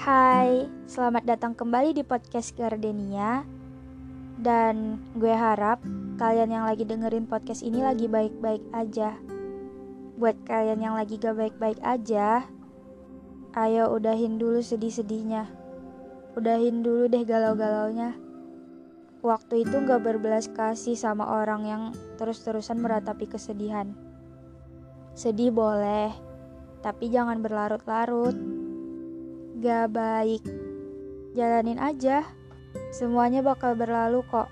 Hai, selamat datang kembali di podcast Gardenia. Dan gue harap kalian yang lagi dengerin podcast ini lagi baik-baik aja. Buat kalian yang lagi gak baik-baik aja, ayo udahin dulu sedih-sedihnya. Udahin dulu deh galau-galaunya. Waktu itu gak berbelas kasih sama orang yang terus-terusan meratapi kesedihan. Sedih boleh, tapi jangan berlarut-larut. Gak baik. Jalanin aja. Semuanya bakal berlalu kok.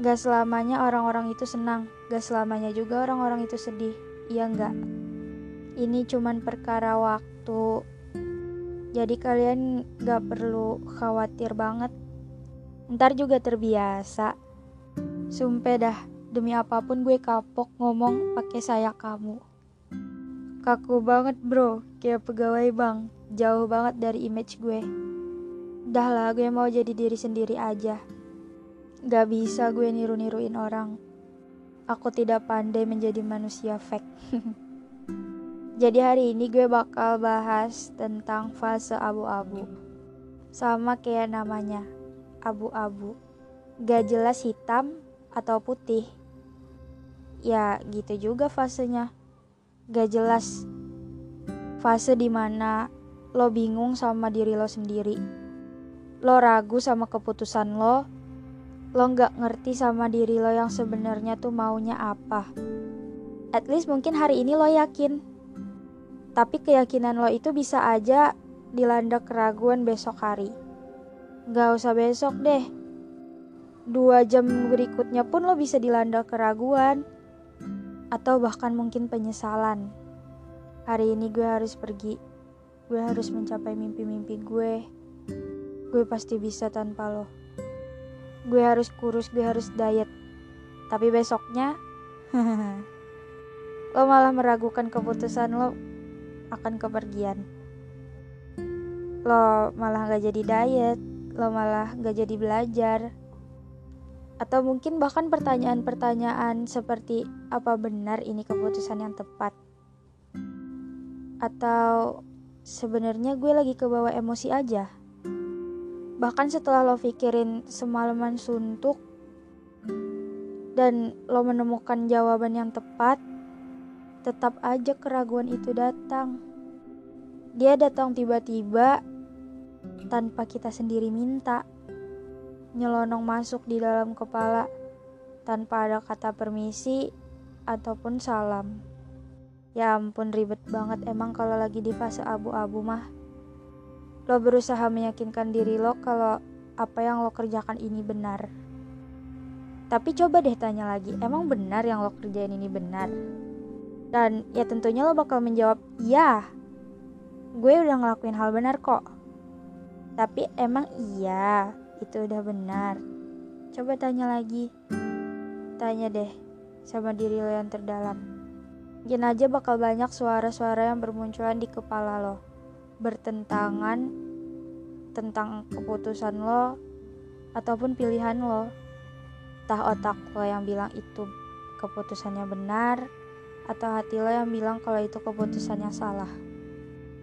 Gak selamanya orang-orang itu senang, gak selamanya juga orang-orang itu sedih. Iya enggak? Ini cuman perkara waktu. Jadi kalian gak perlu khawatir banget. Ntar juga terbiasa. Sumpah dah, demi apa pun gue kapok ngomong pakai saya kamu. Kaku banget bro, kayak pegawai bang. Jauh banget dari image gue. Dah lah, gue mau jadi diri sendiri aja. Gak bisa gue niru-niruin orang. Aku tidak pandai menjadi manusia fake. jadi hari ini gue bakal bahas tentang fase abu-abu. Sama kayak namanya, abu-abu. Gak jelas hitam atau putih. Ya gitu juga fasenya gak jelas fase di mana lo bingung sama diri lo sendiri. Lo ragu sama keputusan lo lo gak ngerti sama diri lo yang sebenarnya tuh maunya apa. At least mungkin hari ini lo yakin. Tapi keyakinan lo itu bisa aja dilanda keraguan besok hari. Gak usah besok deh. Dua jam berikutnya pun lo bisa dilanda keraguan. Atau bahkan mungkin penyesalan. Hari ini gue harus pergi, gue harus mencapai mimpi-mimpi gue. Gue pasti bisa tanpa lo. Gue harus kurus, gue harus diet. Tapi besoknya, lo malah meragukan keputusan lo akan kepergian. Lo malah gak jadi diet, lo malah gak jadi belajar, atau mungkin bahkan pertanyaan-pertanyaan seperti apa benar ini keputusan yang tepat? Atau sebenarnya gue lagi kebawa emosi aja? Bahkan setelah lo pikirin semalaman suntuk dan lo menemukan jawaban yang tepat, tetap aja keraguan itu datang. Dia datang tiba-tiba tanpa kita sendiri minta nyelonong masuk di dalam kepala tanpa ada kata permisi ataupun salam. Ya ampun ribet banget emang kalau lagi di fase abu-abu mah. Lo berusaha meyakinkan diri lo kalau apa yang lo kerjakan ini benar. Tapi coba deh tanya lagi, emang benar yang lo kerjain ini benar? Dan ya tentunya lo bakal menjawab, iya. Gue udah ngelakuin hal benar kok. Tapi emang iya, itu udah benar. Coba tanya lagi. Tanya deh sama diri lo yang terdalam. Mungkin aja bakal banyak suara-suara yang bermunculan di kepala lo. Bertentangan tentang keputusan lo ataupun pilihan lo. Entah otak lo yang bilang itu keputusannya benar atau hati lo yang bilang kalau itu keputusannya salah.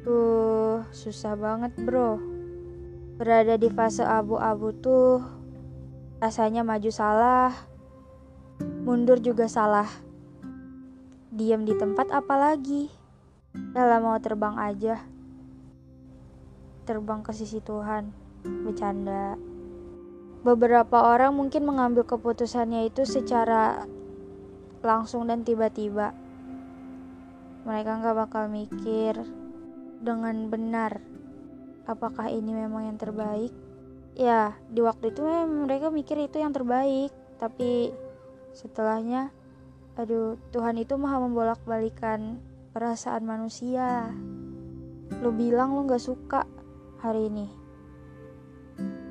Tuh, susah banget bro. Berada di fase abu-abu tuh rasanya maju salah, mundur juga salah. Diam di tempat apalagi. Dalam mau terbang aja. Terbang ke sisi Tuhan. Bercanda. Beberapa orang mungkin mengambil keputusannya itu secara langsung dan tiba-tiba. Mereka nggak bakal mikir dengan benar apakah ini memang yang terbaik ya di waktu itu mereka mikir itu yang terbaik tapi setelahnya aduh Tuhan itu maha membolak balikan perasaan manusia. Lu bilang lu gak suka hari ini.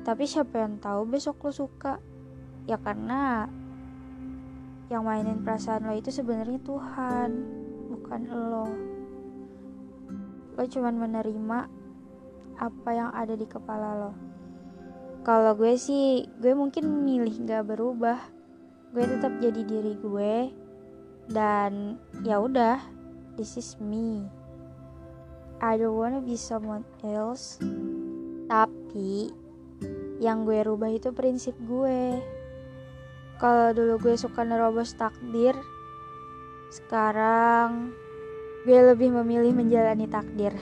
Tapi siapa yang tahu besok lu suka? Ya karena yang mainin perasaan lo itu sebenarnya Tuhan bukan lo. Lo cuman menerima apa yang ada di kepala lo. Kalau gue sih, gue mungkin milih gak berubah. Gue tetap jadi diri gue dan ya udah, this is me. I don't wanna be someone else. Tapi yang gue rubah itu prinsip gue. Kalau dulu gue suka nerobos takdir, sekarang gue lebih memilih menjalani takdir.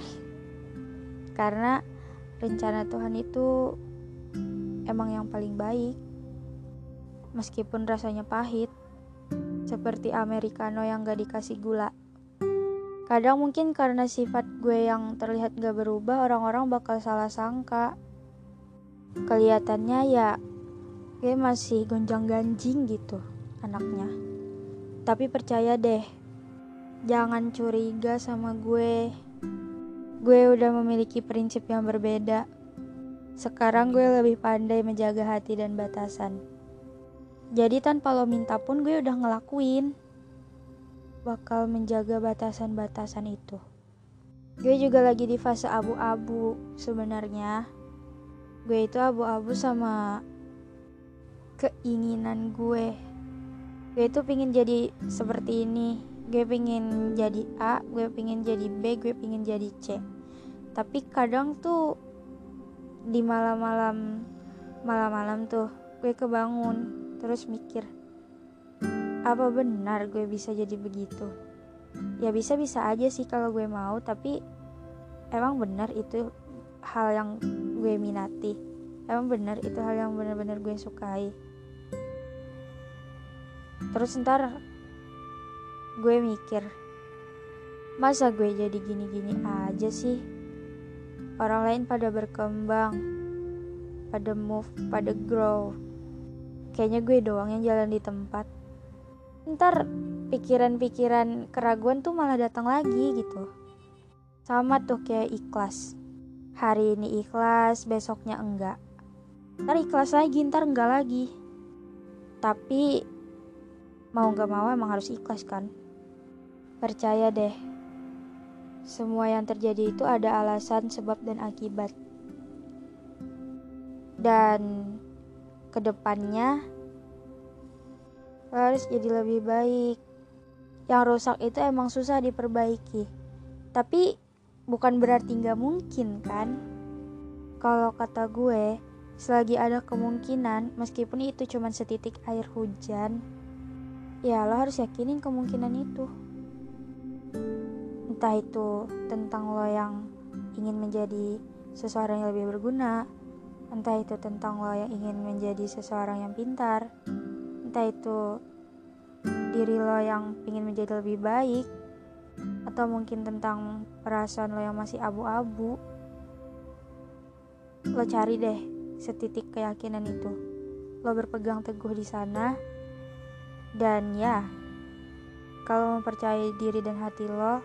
Karena rencana Tuhan itu emang yang paling baik. Meskipun rasanya pahit, seperti americano yang gak dikasih gula. Kadang mungkin karena sifat gue yang terlihat gak berubah, orang-orang bakal salah sangka. Kelihatannya ya, gue masih gonjang-ganjing gitu anaknya. Tapi percaya deh, jangan curiga sama gue. Gue udah memiliki prinsip yang berbeda. Sekarang gue lebih pandai menjaga hati dan batasan. Jadi tanpa lo minta pun gue udah ngelakuin. Bakal menjaga batasan-batasan itu. Gue juga lagi di fase abu-abu sebenarnya. Gue itu abu-abu sama keinginan gue gue tuh pingin jadi seperti ini gue pingin jadi A gue pingin jadi B gue pingin jadi C tapi kadang tuh di malam-malam malam-malam tuh gue kebangun terus mikir apa benar gue bisa jadi begitu? Ya bisa bisa aja sih kalau gue mau tapi emang benar itu hal yang gue minati. Emang benar itu hal yang benar-benar gue sukai. Terus ntar gue mikir masa gue jadi gini-gini aja sih? Orang lain pada berkembang pada move pada grow kayaknya gue doang yang jalan di tempat. Ntar pikiran-pikiran keraguan tuh malah datang lagi gitu. Sama tuh kayak ikhlas. Hari ini ikhlas besoknya enggak. Ntar ikhlas lagi ntar enggak lagi. Tapi mau gak mau emang harus ikhlas kan? Percaya deh semua yang terjadi itu ada alasan sebab dan akibat. Dan ke depannya harus jadi lebih baik. Yang rusak itu emang susah diperbaiki. Tapi bukan berarti nggak mungkin kan? Kalau kata gue selagi ada kemungkinan meskipun itu cuma setitik air hujan ya lo harus yakinin kemungkinan itu. Entah itu tentang lo yang ingin menjadi seseorang yang lebih berguna entah itu tentang lo yang ingin menjadi seseorang yang pintar entah itu diri lo yang ingin menjadi lebih baik atau mungkin tentang perasaan lo yang masih abu-abu lo cari deh setitik keyakinan itu lo berpegang teguh di sana dan ya, kalau mempercayai diri dan hati lo,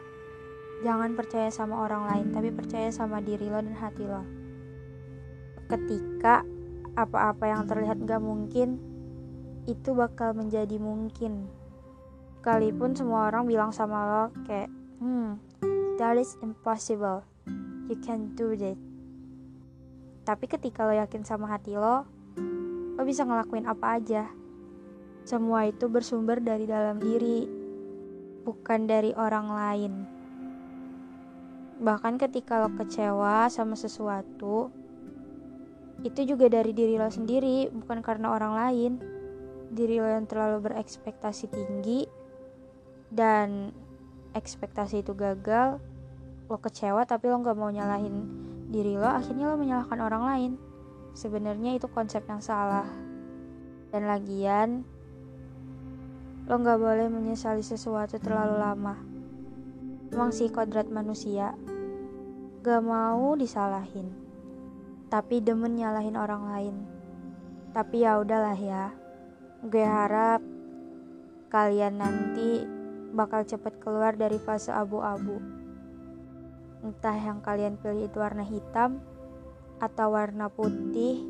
jangan percaya sama orang lain, tapi percaya sama diri lo dan hati lo. Ketika apa-apa yang terlihat gak mungkin, itu bakal menjadi mungkin. Sekalipun semua orang bilang sama lo kayak, hmm, that is impossible. You can do that. Tapi ketika lo yakin sama hati lo, lo bisa ngelakuin apa aja semua itu bersumber dari dalam diri, bukan dari orang lain. Bahkan ketika lo kecewa sama sesuatu, itu juga dari diri lo sendiri, bukan karena orang lain. Diri lo yang terlalu berekspektasi tinggi dan ekspektasi itu gagal, lo kecewa tapi lo gak mau nyalahin diri lo, akhirnya lo menyalahkan orang lain. Sebenarnya itu konsep yang salah. Dan lagian, Lo gak boleh menyesali sesuatu terlalu lama. Emang sih kodrat manusia. Gak mau disalahin. Tapi demen nyalahin orang lain. Tapi ya udahlah ya. Gue harap kalian nanti bakal cepet keluar dari fase abu-abu. Entah yang kalian pilih itu warna hitam atau warna putih,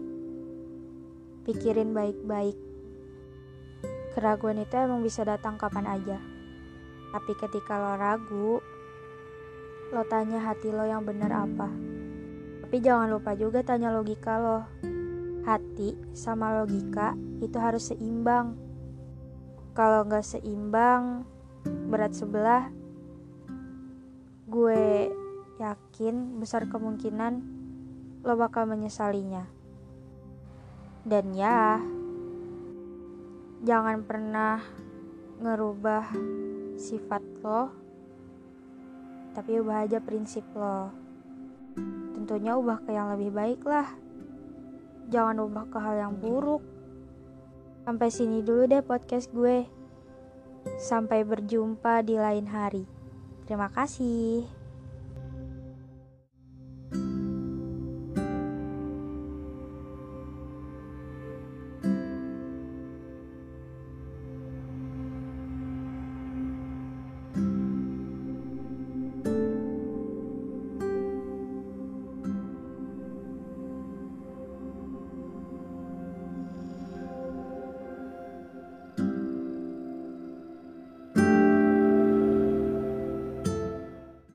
pikirin baik-baik Keraguan itu emang bisa datang kapan aja. Tapi ketika lo ragu, lo tanya hati lo yang benar apa. Tapi jangan lupa juga tanya logika lo. Hati sama logika itu harus seimbang. Kalau nggak seimbang, berat sebelah, gue yakin besar kemungkinan lo bakal menyesalinya. Dan ya, jangan pernah ngerubah sifat lo, tapi ubah aja prinsip lo. Tentunya ubah ke yang lebih baik lah. Jangan ubah ke hal yang buruk. Sampai sini dulu deh podcast gue. Sampai berjumpa di lain hari. Terima kasih.